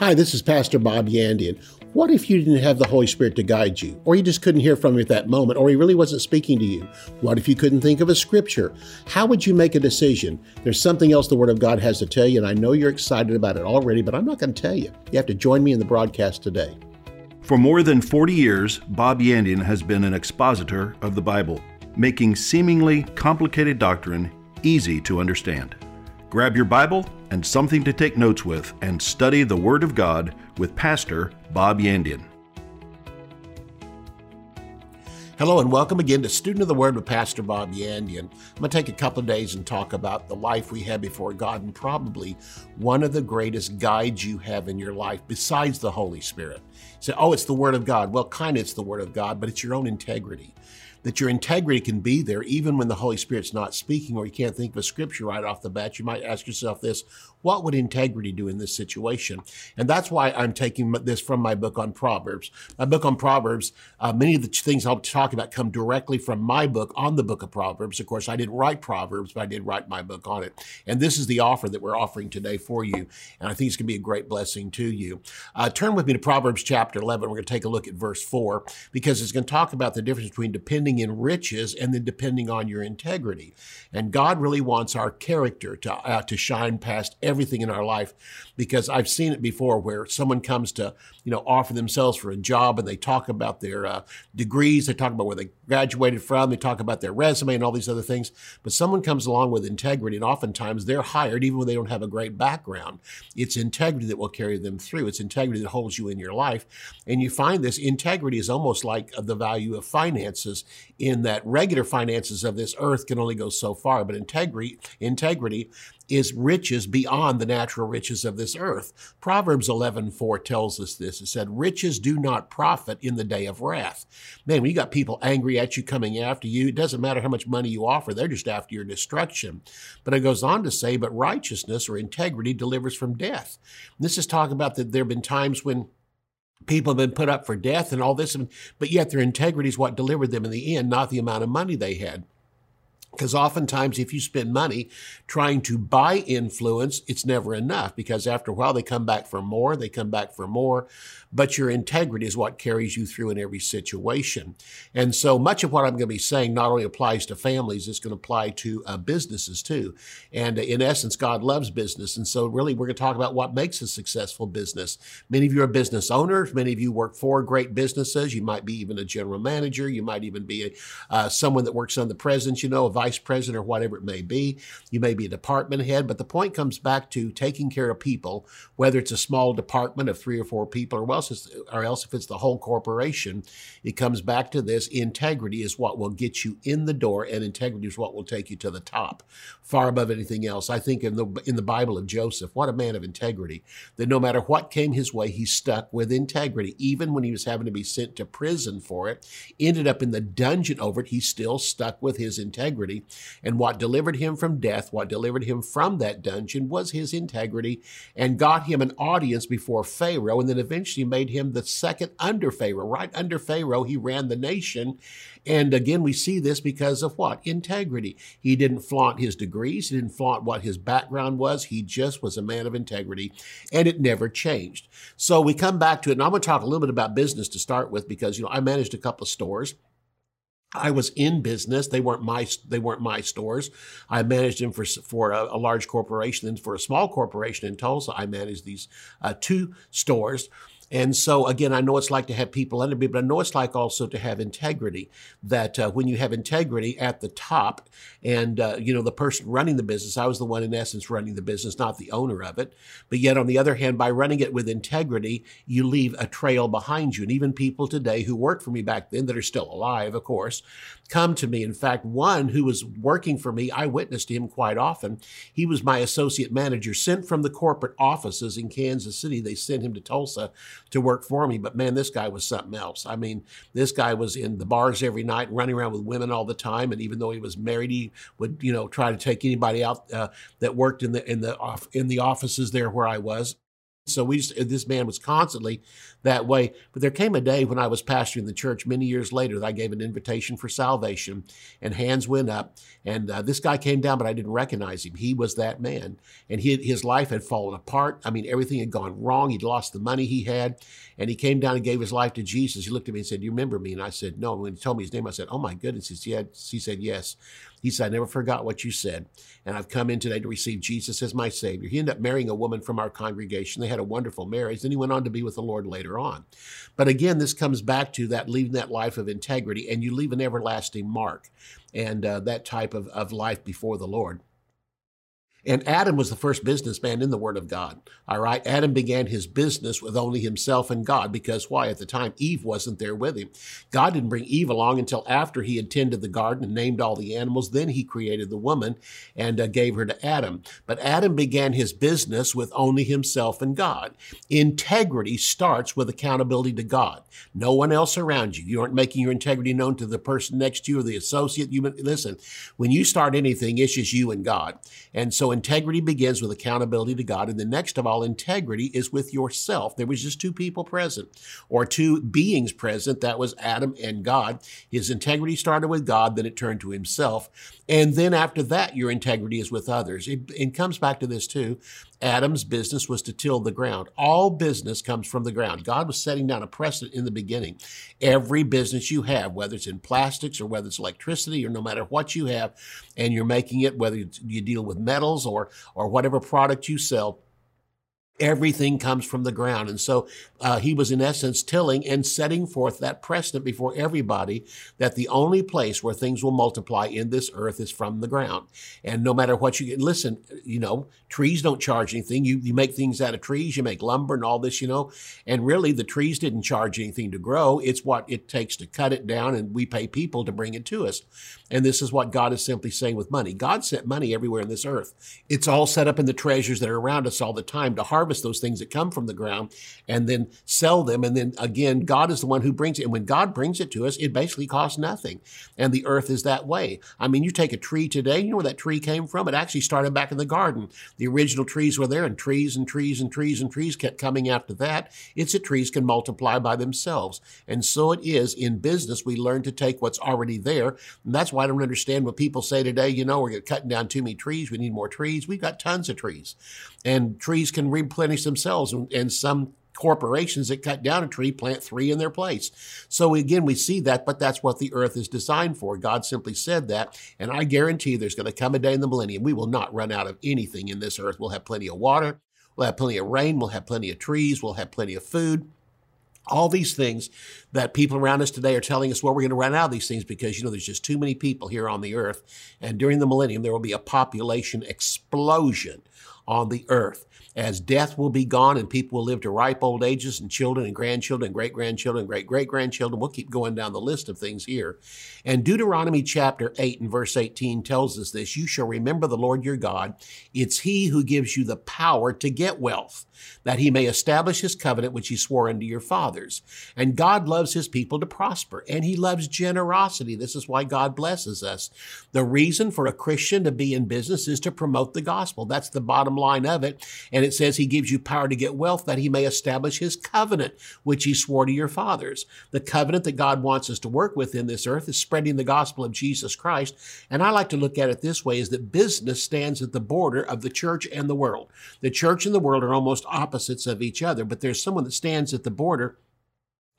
Hi, this is Pastor Bob Yandian. What if you didn't have the Holy Spirit to guide you, or you just couldn't hear from him at that moment, or he really wasn't speaking to you? What if you couldn't think of a scripture? How would you make a decision? There's something else the Word of God has to tell you, and I know you're excited about it already, but I'm not going to tell you. You have to join me in the broadcast today. For more than 40 years, Bob Yandian has been an expositor of the Bible, making seemingly complicated doctrine easy to understand. Grab your Bible and something to take notes with and study the Word of God with Pastor Bob Yandian. Hello and welcome again to Student of the Word with Pastor Bob Yandian. I'm going to take a couple of days and talk about the life we have before God and probably one of the greatest guides you have in your life besides the Holy Spirit. Say, oh, it's the Word of God. Well, kind of it's the Word of God, but it's your own integrity that your integrity can be there even when the Holy Spirit's not speaking or you can't think of a scripture right off the bat. You might ask yourself this what would integrity do in this situation? And that's why I'm taking this from my book on Proverbs. My book on Proverbs, uh, many of the things I'll talk about come directly from my book on the book of Proverbs. Of course, I didn't write Proverbs, but I did write my book on it. And this is the offer that we're offering today for you. And I think it's going to be a great blessing to you. Uh, turn with me to Proverbs chapter 11. We're going to take a look at verse 4 because it's going to talk about the difference between depending in riches and then depending on your integrity. And God really wants our character to, uh, to shine past everything in our life because I've seen it before where someone comes to, you know, offer themselves for a job and they talk about their uh, degrees, they talk about where they graduated from, they talk about their resume and all these other things. But someone comes along with integrity and oftentimes they're hired even when they don't have a great background. It's integrity that will carry them through. It's integrity that holds you in your life. And you find this integrity is almost like the value of finances in that regular finances of this earth can only go so far, but integrity, integrity is riches beyond the natural riches of this earth. Proverbs 11:4 tells us this. It said, "Riches do not profit in the day of wrath." Man, when you got people angry at you coming after you, it doesn't matter how much money you offer, they're just after your destruction. But it goes on to say, "But righteousness or integrity delivers from death." And this is talking about that there have been times when people have been put up for death and all this, but yet their integrity is what delivered them in the end, not the amount of money they had. Because oftentimes, if you spend money trying to buy influence, it's never enough because after a while they come back for more, they come back for more. But your integrity is what carries you through in every situation. And so much of what I'm going to be saying not only applies to families, it's going to apply to uh, businesses too. And in essence, God loves business. And so, really, we're going to talk about what makes a successful business. Many of you are business owners, many of you work for great businesses. You might be even a general manager, you might even be a, uh, someone that works on the president, you know, a vice president or whatever it may be. You may be a department head, but the point comes back to taking care of people, whether it's a small department of three or four people or else, or else if it's the whole corporation, it comes back to this. Integrity is what will get you in the door and integrity is what will take you to the top, far above anything else. I think in the, in the Bible of Joseph, what a man of integrity, that no matter what came his way, he stuck with integrity. Even when he was having to be sent to prison for it, ended up in the dungeon over it, he still stuck with his integrity integrity. And what delivered him from death, what delivered him from that dungeon was his integrity and got him an audience before Pharaoh and then eventually made him the second under Pharaoh. Right under Pharaoh, he ran the nation. And again, we see this because of what? Integrity. He didn't flaunt his degrees. He didn't flaunt what his background was. He just was a man of integrity and it never changed. So we come back to it. And I'm going to talk a little bit about business to start with because, you know, I managed a couple of stores. I was in business. They weren't my they weren't my stores. I managed them for for a, a large corporation and for a small corporation in Tulsa. I managed these uh, two stores. And so, again, I know it's like to have people under me, but I know it's like also to have integrity. That uh, when you have integrity at the top, and uh, you know the person running the business, I was the one in essence running the business, not the owner of it. But yet, on the other hand, by running it with integrity, you leave a trail behind you. And even people today who worked for me back then, that are still alive, of course, come to me. In fact, one who was working for me, I witnessed him quite often. He was my associate manager, sent from the corporate offices in Kansas City. They sent him to Tulsa to work for me. But man, this guy was something else. I mean, this guy was in the bars every night, running around with women all the time. And even though he was married, he would, you know, try to take anybody out uh, that worked in the in the off in the offices there where I was. So we just, this man was constantly that way. But there came a day when I was pastoring the church many years later that I gave an invitation for salvation, and hands went up. And uh, this guy came down, but I didn't recognize him. He was that man, and he, his life had fallen apart. I mean, everything had gone wrong. He'd lost the money he had, and he came down and gave his life to Jesus. He looked at me and said, "Do you remember me?" And I said, "No." And when he told me his name, I said, "Oh my goodness." He said, "He said yes." He said, I never forgot what you said, and I've come in today to receive Jesus as my Savior. He ended up marrying a woman from our congregation. They had a wonderful marriage. Then he went on to be with the Lord later on. But again, this comes back to that leaving that life of integrity, and you leave an everlasting mark and uh, that type of, of life before the Lord. And Adam was the first businessman in the Word of God. All right. Adam began his business with only himself and God because why? At the time, Eve wasn't there with him. God didn't bring Eve along until after he had tended the garden and named all the animals. Then he created the woman and uh, gave her to Adam. But Adam began his business with only himself and God. Integrity starts with accountability to God. No one else around you. You aren't making your integrity known to the person next to you or the associate. You listen, when you start anything, it's just you and God. And so integrity begins with accountability to God. And the next of all, integrity is with yourself. There was just two people present or two beings present. That was Adam and God. His integrity started with God, then it turned to himself. And then after that, your integrity is with others. It, it comes back to this too. Adam's business was to till the ground. All business comes from the ground. God was setting down a precedent in the beginning. Every business you have, whether it's in plastics or whether it's electricity or no matter what you have, and you're making it, whether you deal with metals or, or whatever product you sell, everything comes from the ground. And so uh, he was, in essence, tilling and setting forth that precedent before everybody that the only place where things will multiply in this earth is from the ground. And no matter what you get, listen, you know, trees don't charge anything. You, you make things out of trees, you make lumber and all this, you know, and really the trees didn't charge anything to grow. It's what it takes to cut it down, and we pay people to bring it to us. And this is what God is simply saying with money. God sent money everywhere in this earth. It's all set up in the treasures that are around us all the time to harvest harvest those things that come from the ground and then sell them. And then again, God is the one who brings it. And when God brings it to us, it basically costs nothing. And the earth is that way. I mean, you take a tree today, you know where that tree came from? It actually started back in the garden. The original trees were there and trees and trees and trees and trees kept coming after that. It's that trees can multiply by themselves. And so it is in business. We learn to take what's already there. And that's why I don't understand when people say today, you know, we're cutting down too many trees. We need more trees. We've got tons of trees and trees can replenish themselves. And, and some corporations that cut down a tree plant three in their place. So again, we see that, but that's what the earth is designed for. God simply said that. And I guarantee there's going to come a day in the millennium. We will not run out of anything in this earth. We'll have plenty of water. We'll have plenty of rain. We'll have plenty of trees. We'll have plenty of food. All these things that people around us today are telling us, well, we're going to run out of these things because, you know, there's just too many people here on the earth. And during the millennium, there will be a population explosion on the earth as death will be gone and people will live to ripe old ages and children and grandchildren and great grandchildren great great grandchildren. We'll keep going down the list of things here. And Deuteronomy chapter 8 and verse 18 tells us this You shall remember the Lord your God. It's He who gives you the power to get wealth, that He may establish His covenant which He swore unto your fathers. And God loves His people to prosper, and He loves generosity. This is why God blesses us. The reason for a Christian to be in business is to promote the gospel. That's the bottom line of it. And it says He gives you power to get wealth, that He may establish His covenant which He swore to your fathers. The covenant that God wants us to work with in this earth is spreading the gospel of Jesus Christ. And I like to look at it this way is that business stands at the border of the church and the world. The church and the world are almost opposites of each other, but there's someone that stands at the border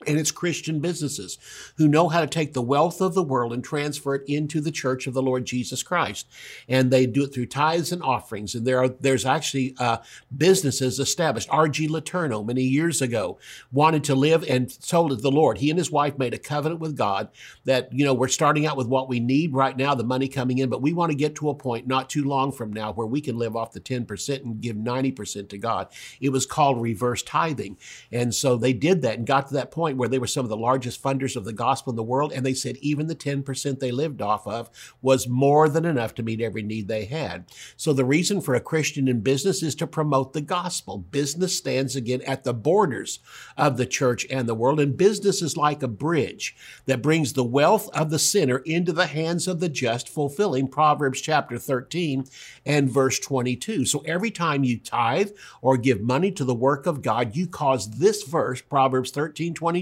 and it's Christian businesses who know how to take the wealth of the world and transfer it into the church of the Lord Jesus Christ. And they do it through tithes and offerings. And there are, there's actually uh, businesses established. R.G. Letourneau, many years ago, wanted to live and told the Lord. He and his wife made a covenant with God that, you know, we're starting out with what we need right now, the money coming in, but we want to get to a point not too long from now where we can live off the 10% and give 90% to God. It was called reverse tithing. And so they did that and got to that point point where they were some of the largest funders of the gospel in the world, and they said even the 10% they lived off of was more than enough to meet every need they had. So the reason for a Christian in business is to promote the gospel. Business stands again at the borders of the church and the world, and business is like a bridge that brings the wealth of the sinner into the hands of the just, fulfilling Proverbs chapter 13 and verse 22. So every time you tithe or give money to the work of God, you cause this verse, Proverbs 13 22,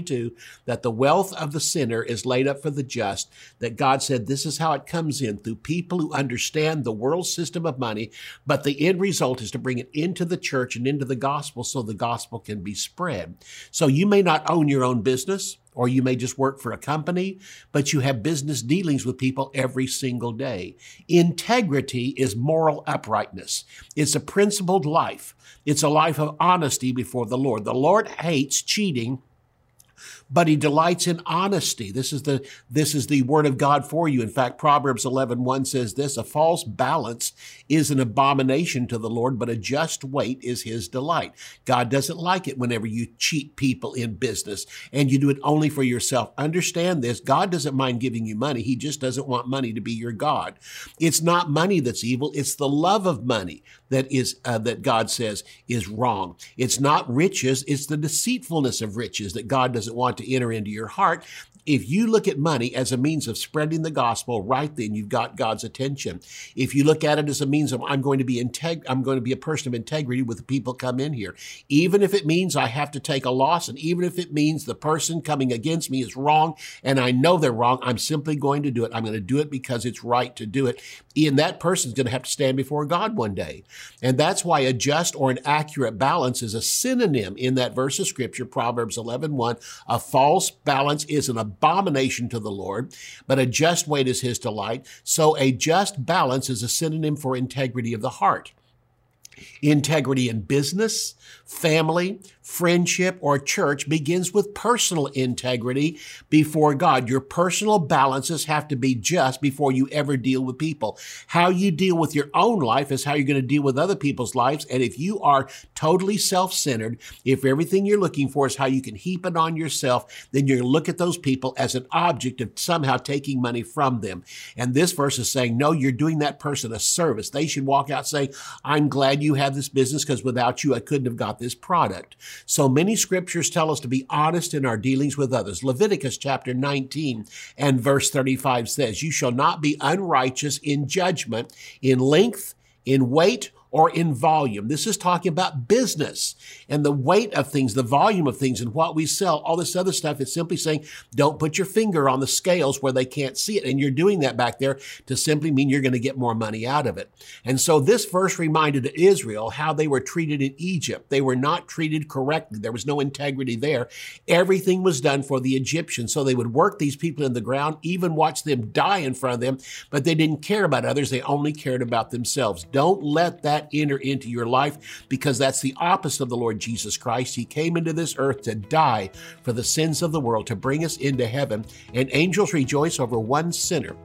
that the wealth of the sinner is laid up for the just, that God said this is how it comes in through people who understand the world system of money, but the end result is to bring it into the church and into the gospel so the gospel can be spread. So you may not own your own business or you may just work for a company, but you have business dealings with people every single day. Integrity is moral uprightness. It's a principled life. It's a life of honesty before the Lord. The Lord hates cheating but he delights in honesty. This is the, this is the word of God for you. In fact, Proverbs 11, 1 says this, a false balance is an abomination to the Lord, but a just weight is his delight. God doesn't like it whenever you cheat people in business and you do it only for yourself. Understand this. God doesn't mind giving you money. He just doesn't want money to be your God. It's not money that's evil. It's the love of money that is, uh, that God says is wrong. It's not riches. It's the deceitfulness of riches that God doesn't want to enter into your heart. If you look at money as a means of spreading the gospel, right then you've got God's attention. If you look at it as a means of I'm going to be integ- I'm going to be a person of integrity with the people come in here, even if it means I have to take a loss, and even if it means the person coming against me is wrong, and I know they're wrong, I'm simply going to do it. I'm going to do it because it's right to do it. And that person's going to have to stand before God one day, and that's why a just or an accurate balance is a synonym in that verse of scripture, Proverbs 11:1. 1, a false balance is an abomination to the Lord, but a just weight is his delight. So a just balance is a synonym for integrity of the heart. Integrity in business, family, friendship, or church begins with personal integrity before God. Your personal balances have to be just before you ever deal with people. How you deal with your own life is how you're going to deal with other people's lives. And if you are totally self-centered, if everything you're looking for is how you can heap it on yourself, then you're going to look at those people as an object of somehow taking money from them. And this verse is saying, no, you're doing that person a service. They should walk out saying, I'm glad you have this business because without you, I couldn't have got this product. So many scriptures tell us to be honest in our dealings with others. Leviticus chapter 19 and verse 35 says, You shall not be unrighteous in judgment, in length, in weight, or in volume. This is talking about business and the weight of things, the volume of things and what we sell, all this other stuff. It's simply saying, don't put your finger on the scales where they can't see it. And you're doing that back there to simply mean you're going to get more money out of it. And so this verse reminded Israel how they were treated in Egypt. They were not treated correctly. There was no integrity there. Everything was done for the Egyptians. So they would work these people in the ground, even watch them die in front of them, but they didn't care about others. They only cared about themselves. Don't let that enter into your life because that's the opposite of the Lord Jesus Christ. He came into this earth to die for the sins of the world, to bring us into heaven, and angels rejoice over one sinner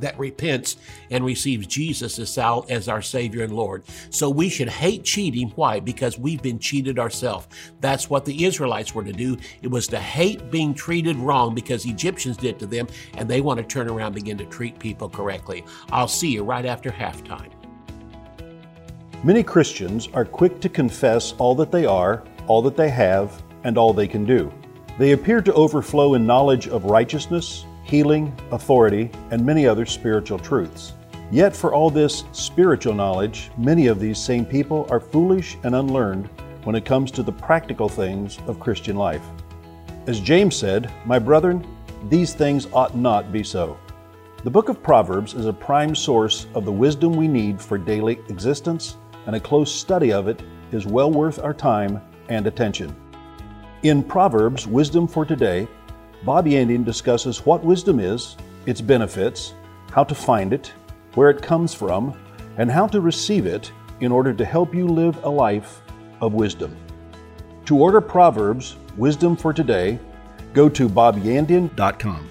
that repents and receives Jesus as, as our Savior and Lord. So we should hate cheating. Why? Because we've been cheated ourselves. That's what the Israelites were to do. It was to hate being treated wrong because Egyptians did to them, and they want to turn around and begin to treat people correctly. I'll see you right after halftime. Many Christians are quick to confess all that they are, all that they have, and all they can do. They appear to overflow in knowledge of righteousness, healing, authority, and many other spiritual truths. Yet, for all this spiritual knowledge, many of these same people are foolish and unlearned when it comes to the practical things of Christian life. As James said, My brethren, these things ought not be so. The book of Proverbs is a prime source of the wisdom we need for daily existence and a close study of it is well worth our time and attention. In Proverbs Wisdom for Today, Bob Yandian discusses what wisdom is, its benefits, how to find it, where it comes from, and how to receive it in order to help you live a life of wisdom. To order Proverbs Wisdom for Today, go to bobyandian.com.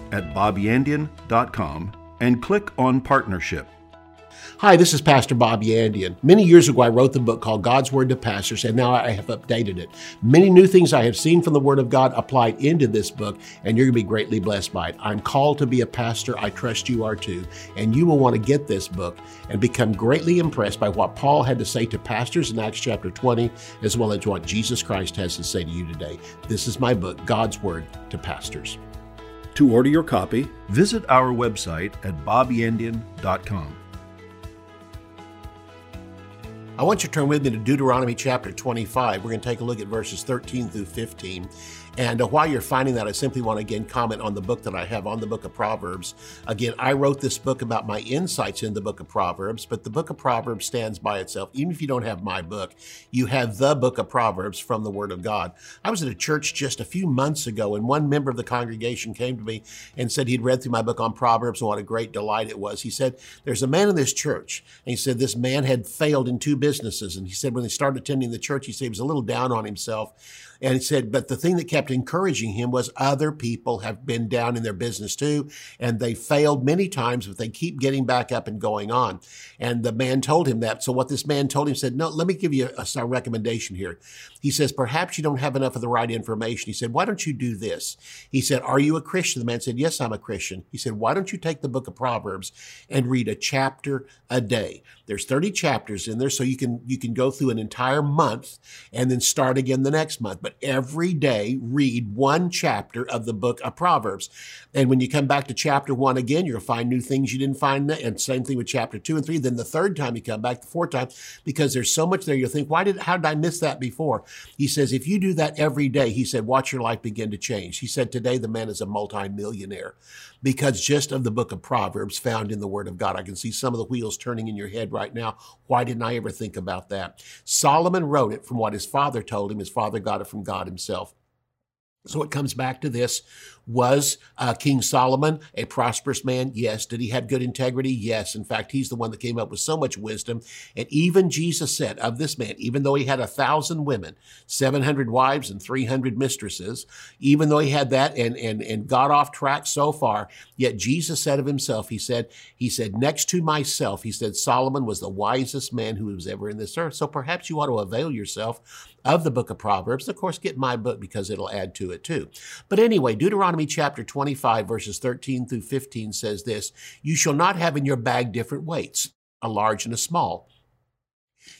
at bobyandian.com and click on Partnership. Hi, this is Pastor Bob Yandian. Many years ago, I wrote the book called God's Word to Pastors, and now I have updated it. Many new things I have seen from the Word of God applied into this book, and you're going to be greatly blessed by it. I'm called to be a pastor. I trust you are too. And you will want to get this book and become greatly impressed by what Paul had to say to pastors in Acts chapter 20, as well as what Jesus Christ has to say to you today. This is my book, God's Word to Pastors. To order your copy, visit our website at bobyandian.com. I want you to turn with me to Deuteronomy chapter 25. We're going to take a look at verses 13 through 15. And uh, while you're finding that, I simply want to again comment on the book that I have on the book of Proverbs. Again, I wrote this book about my insights in the book of Proverbs, but the book of Proverbs stands by itself. Even if you don't have my book, you have the book of Proverbs from the Word of God. I was at a church just a few months ago, and one member of the congregation came to me and said he'd read through my book on Proverbs and what a great delight it was. He said, There's a man in this church, and he said this man had failed in two businesses. And he said when he started attending the church, he said he was a little down on himself. And he said, but the thing that kept encouraging him was other people have been down in their business too, and they failed many times, but they keep getting back up and going on. And the man told him that. So what this man told him said, no, let me give you a, a recommendation here. He says, perhaps you don't have enough of the right information. He said, why don't you do this? He said, are you a Christian? The man said, yes, I'm a Christian. He said, why don't you take the book of Proverbs and read a chapter a day? There's 30 chapters in there, so you can you can go through an entire month and then start again the next month. But every day, read one chapter of the book of Proverbs. And when you come back to chapter one again, you'll find new things you didn't find. And same thing with chapter two and three. Then the third time you come back, the fourth time, because there's so much there, you'll think, why did how did I miss that before? He says, if you do that every day, he said, watch your life begin to change. He said, today the man is a multimillionaire because just of the book of Proverbs found in the Word of God. I can see some of the wheels turning in your head right now. Why didn't I ever think about that? Solomon wrote it from what his father told him. His father got it from God himself. So it comes back to this. Was uh, King Solomon a prosperous man? Yes. Did he have good integrity? Yes. In fact, he's the one that came up with so much wisdom. And even Jesus said of this man, even though he had a thousand women, 700 wives and 300 mistresses, even though he had that and, and, and got off track so far, yet Jesus said of himself, he said, he said, next to myself, he said, Solomon was the wisest man who was ever in this earth. So perhaps you ought to avail yourself of the book of Proverbs. Of course, get my book because it'll add to it too. But anyway, Deuteronomy chapter 25, verses 13 through 15 says this You shall not have in your bag different weights, a large and a small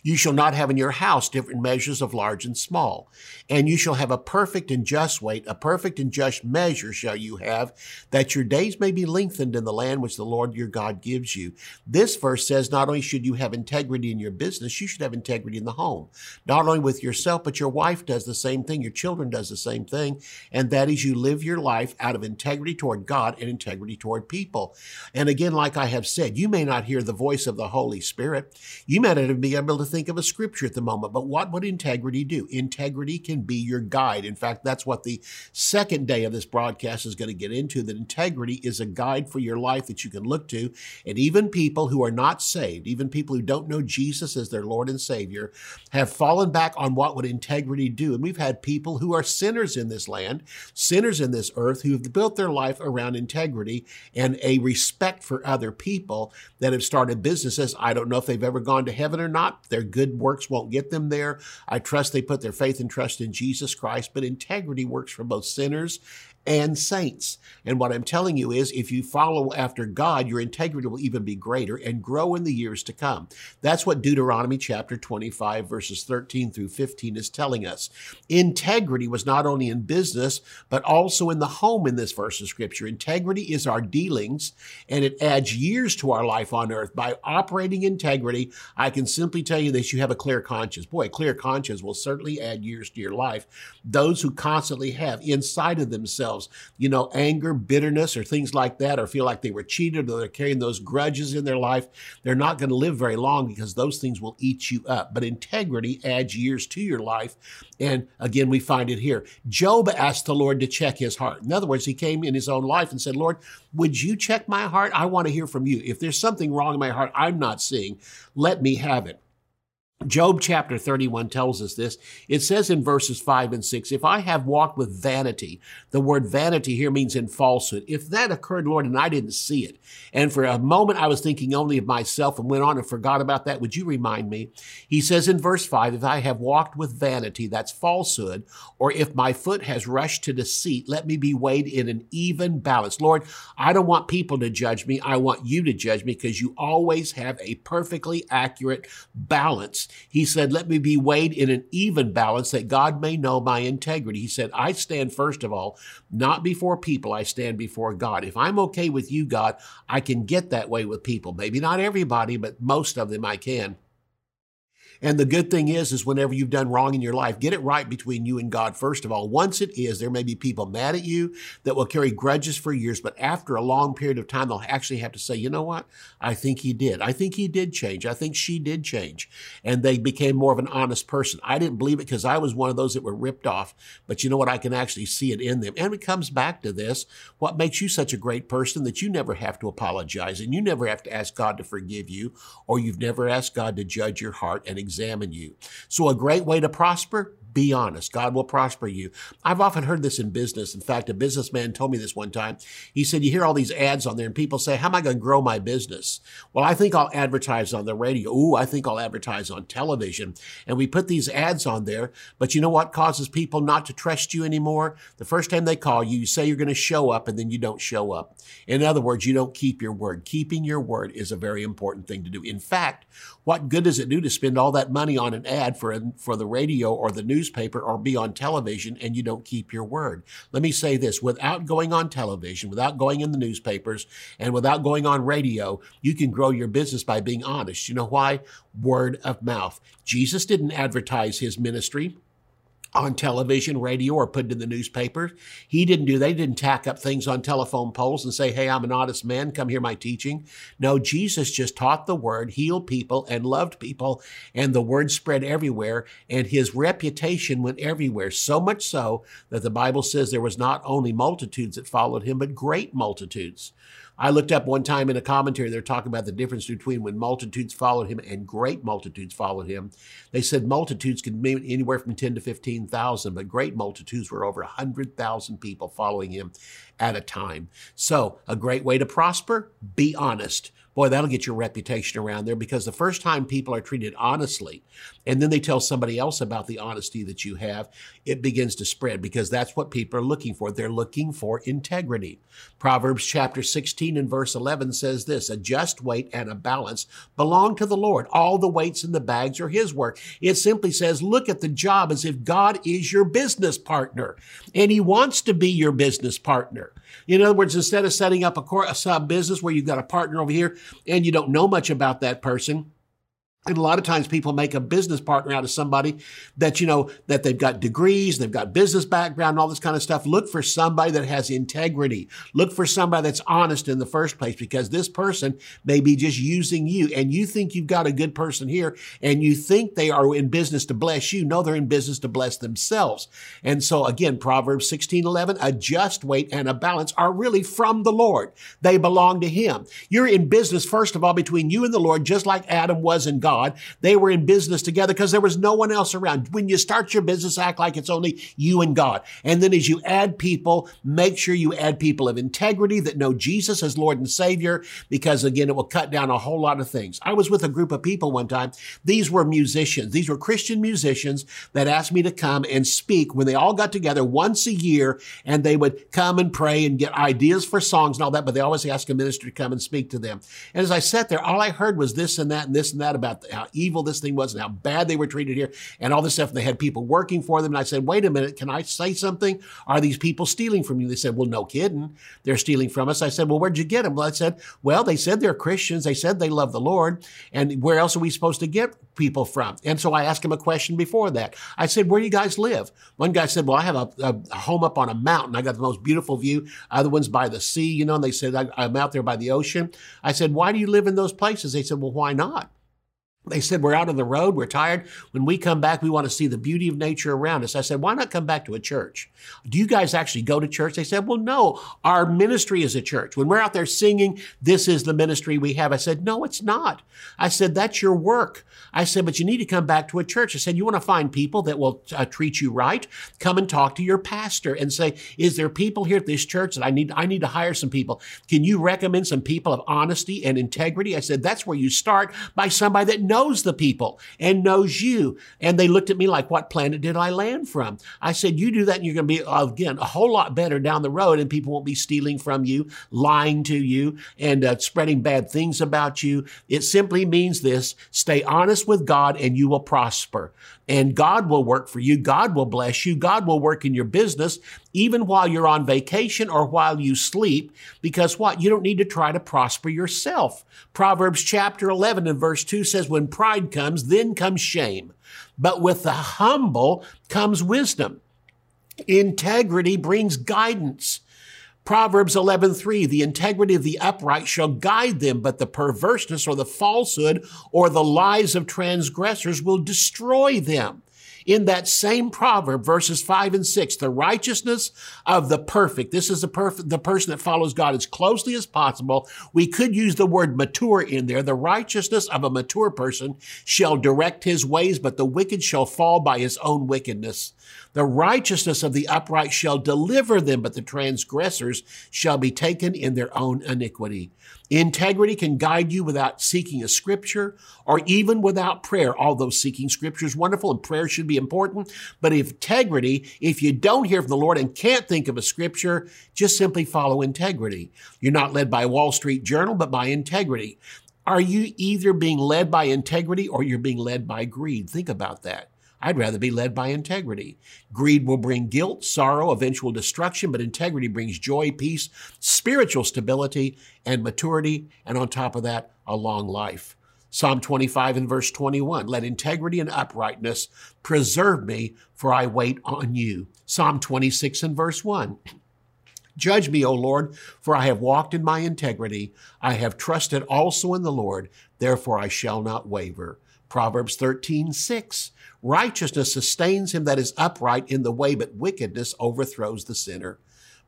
you shall not have in your house different measures of large and small. And you shall have a perfect and just weight, a perfect and just measure shall you have, that your days may be lengthened in the land which the Lord your God gives you. This verse says not only should you have integrity in your business, you should have integrity in the home. Not only with yourself, but your wife does the same thing, your children does the same thing, and that is you live your life out of integrity toward God and integrity toward people. And again, like I have said, you may not hear the voice of the Holy Spirit. You may not even be able to think of a scripture at the moment, but what would integrity do? Integrity can be your guide. In fact, that's what the second day of this broadcast is going to get into that integrity is a guide for your life that you can look to. And even people who are not saved, even people who don't know Jesus as their Lord and Savior, have fallen back on what would integrity do. And we've had people who are sinners in this land, sinners in this earth, who have built their life around integrity and a respect for other people that have started businesses. I don't know if they've ever gone to heaven or not. Their good works won't get them there. I trust they put their faith and trust in Jesus Christ, but integrity works for both sinners and saints. And what I'm telling you is if you follow after God, your integrity will even be greater and grow in the years to come. That's what Deuteronomy chapter 25, verses 13 through 15 is telling us. Integrity was not only in business, but also in the home in this verse of scripture. Integrity is our dealings, and it adds years to our life on earth. By operating integrity, I can simply tell you that you have a clear conscience. Boy, a clear conscience will certainly add years to your life. Those who constantly have inside of themselves themselves, you know, anger, bitterness, or things like that, or feel like they were cheated or they're carrying those grudges in their life, they're not going to live very long because those things will eat you up. But integrity adds years to your life. And again, we find it here. Job asked the Lord to check his heart. In other words, he came in his own life and said, Lord, would you check my heart? I want to hear from you. If there's something wrong in my heart I'm not seeing, let me have it. Job chapter 31 tells us this. It says in verses 5 and 6, If I have walked with vanity, the word vanity here means in falsehood. If that occurred, Lord, and I didn't see it, and for a moment I was thinking only of myself and went on and forgot about that, would you remind me? He says in verse 5, If I have walked with vanity, that's falsehood, or if my foot has rushed to deceit, let me be weighed in an even balance. Lord, I don't want people to judge me. I want you to judge me because you always have a perfectly accurate balance he said, Let me be weighed in an even balance that God may know my integrity. He said, I stand first of all, not before people, I stand before God. If I'm okay with you, God, I can get that way with people. Maybe not everybody, but most of them I can. And the good thing is, is whenever you've done wrong in your life, get it right between you and God, first of all. Once it is, there may be people mad at you that will carry grudges for years, but after a long period of time, they'll actually have to say, you know what? I think he did. I think he did change. I think she did change. And they became more of an honest person. I didn't believe it because I was one of those that were ripped off. But you know what? I can actually see it in them. And it comes back to this. What makes you such a great person that you never have to apologize and you never have to ask God to forgive you or you've never asked God to judge your heart and examine you. So a great way to prosper, be honest. God will prosper you. I've often heard this in business. In fact, a businessman told me this one time. He said, You hear all these ads on there, and people say, How am I going to grow my business? Well, I think I'll advertise on the radio. Ooh, I think I'll advertise on television. And we put these ads on there. But you know what causes people not to trust you anymore? The first time they call you, you say you're going to show up, and then you don't show up. In other words, you don't keep your word. Keeping your word is a very important thing to do. In fact, what good does it do to spend all that money on an ad for, for the radio or the newspaper or be on television and you don't keep your word? Let me say this without going on television, without going in the newspapers, and without going on radio, you can grow your business by being honest. You know why? Word of mouth. Jesus didn't advertise his ministry on television, radio, or put in the newspaper. He didn't do, they didn't tack up things on telephone poles and say, Hey, I'm an honest man. Come hear my teaching. No, Jesus just taught the word, healed people, and loved people. And the word spread everywhere. And his reputation went everywhere. So much so that the Bible says there was not only multitudes that followed him, but great multitudes. I looked up one time in a commentary, they're talking about the difference between when multitudes followed him and great multitudes followed him. They said multitudes could mean anywhere from 10 to 15,000, but great multitudes were over 100,000 people following him at a time. So, a great way to prosper, be honest. Boy, that'll get your reputation around there because the first time people are treated honestly, and then they tell somebody else about the honesty that you have, it begins to spread because that's what people are looking for. They're looking for integrity. Proverbs chapter 16 and verse 11 says this A just weight and a balance belong to the Lord. All the weights and the bags are His work. It simply says, look at the job as if God is your business partner and He wants to be your business partner. In other words, instead of setting up a, a sub business where you've got a partner over here and you don't know much about that person, and a lot of times people make a business partner out of somebody that, you know, that they've got degrees, they've got business background, all this kind of stuff. Look for somebody that has integrity. Look for somebody that's honest in the first place because this person may be just using you and you think you've got a good person here and you think they are in business to bless you. No, they're in business to bless themselves. And so again, Proverbs 16, 11, a just weight and a balance are really from the Lord. They belong to Him. You're in business, first of all, between you and the Lord, just like Adam was in God. God. They were in business together because there was no one else around. When you start your business, act like it's only you and God. And then as you add people, make sure you add people of integrity that know Jesus as Lord and Savior, because again, it will cut down a whole lot of things. I was with a group of people one time. These were musicians. These were Christian musicians that asked me to come and speak when they all got together once a year and they would come and pray and get ideas for songs and all that, but they always ask a minister to come and speak to them. And as I sat there, all I heard was this and that and this and that about how evil this thing was and how bad they were treated here and all this stuff. And they had people working for them. And I said, wait a minute, can I say something? Are these people stealing from you? They said, well, no kidding. They're stealing from us. I said, well, where'd you get them? Well, I said, well, they said they're Christians. They said they love the Lord. And where else are we supposed to get people from? And so I asked him a question before that. I said, where do you guys live? One guy said, well, I have a, a home up on a mountain. I got the most beautiful view. Other one's by the sea, you know, and they said, I'm out there by the ocean. I said, why do you live in those places? They said, well, why not? They said, We're out on the road, we're tired. When we come back, we want to see the beauty of nature around us. I said, Why not come back to a church? Do you guys actually go to church? They said, Well, no, our ministry is a church. When we're out there singing, this is the ministry we have. I said, No, it's not. I said, That's your work. I said, But you need to come back to a church. I said, You want to find people that will uh, treat you right? Come and talk to your pastor and say, Is there people here at this church that I need, I need to hire some people? Can you recommend some people of honesty and integrity? I said, That's where you start by somebody that knows the people and knows you. And they looked at me like, what planet did I land from? I said, you do that and you're going to be, again, a whole lot better down the road and people won't be stealing from you, lying to you, and uh, spreading bad things about you. It simply means this, stay honest with God and you will prosper. And God will work for you. God will bless you. God will work in your business, even while you're on vacation or while you sleep, because what? You don't need to try to prosper yourself. Proverbs chapter 11 and verse 2 says, when pride comes, then comes shame. But with the humble comes wisdom. Integrity brings guidance. Proverbs 11:3 The integrity of the upright shall guide them but the perverseness or the falsehood or the lies of transgressors will destroy them in that same proverb, verses five and six, the righteousness of the perfect. This is the perfect, the person that follows God as closely as possible. We could use the word mature in there. The righteousness of a mature person shall direct his ways, but the wicked shall fall by his own wickedness. The righteousness of the upright shall deliver them, but the transgressors shall be taken in their own iniquity. Integrity can guide you without seeking a scripture or even without prayer, although seeking scripture is wonderful and prayer should be important. But integrity, if you don't hear from the Lord and can't think of a scripture, just simply follow integrity. You're not led by Wall Street Journal, but by integrity. Are you either being led by integrity or you're being led by greed? Think about that. I'd rather be led by integrity. Greed will bring guilt, sorrow, eventual destruction, but integrity brings joy, peace, spiritual stability, and maturity, and on top of that, a long life. Psalm 25 and verse 21, let integrity and uprightness preserve me, for I wait on you. Psalm 26 and verse 1. Judge me, O Lord, for I have walked in my integrity. I have trusted also in the Lord, therefore I shall not waver. Proverbs 13, 6. Righteousness sustains him that is upright in the way, but wickedness overthrows the sinner.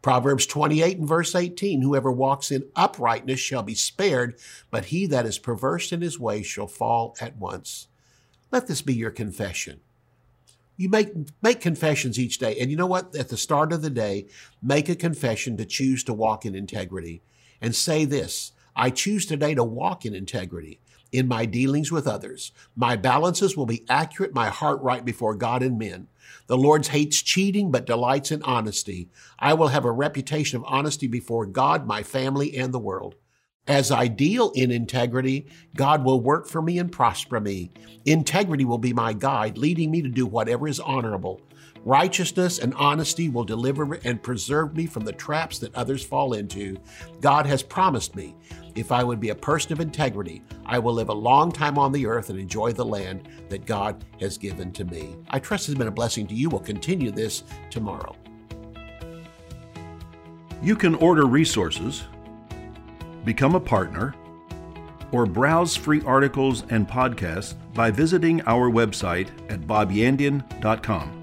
Proverbs 28 and verse 18, whoever walks in uprightness shall be spared, but he that is perverse in his way shall fall at once. Let this be your confession. You make, make confessions each day. And you know what? At the start of the day, make a confession to choose to walk in integrity and say this, I choose today to walk in integrity in my dealings with others. My balances will be accurate, my heart right before God and men. The Lord hates cheating, but delights in honesty. I will have a reputation of honesty before God, my family, and the world. As I deal in integrity, God will work for me and prosper me. Integrity will be my guide, leading me to do whatever is honorable. Righteousness and honesty will deliver and preserve me from the traps that others fall into. God has promised me if I would be a person of integrity, I will live a long time on the earth and enjoy the land that God has given to me. I trust it's been a blessing to you. We'll continue this tomorrow. You can order resources, become a partner, or browse free articles and podcasts by visiting our website at bobyandian.com.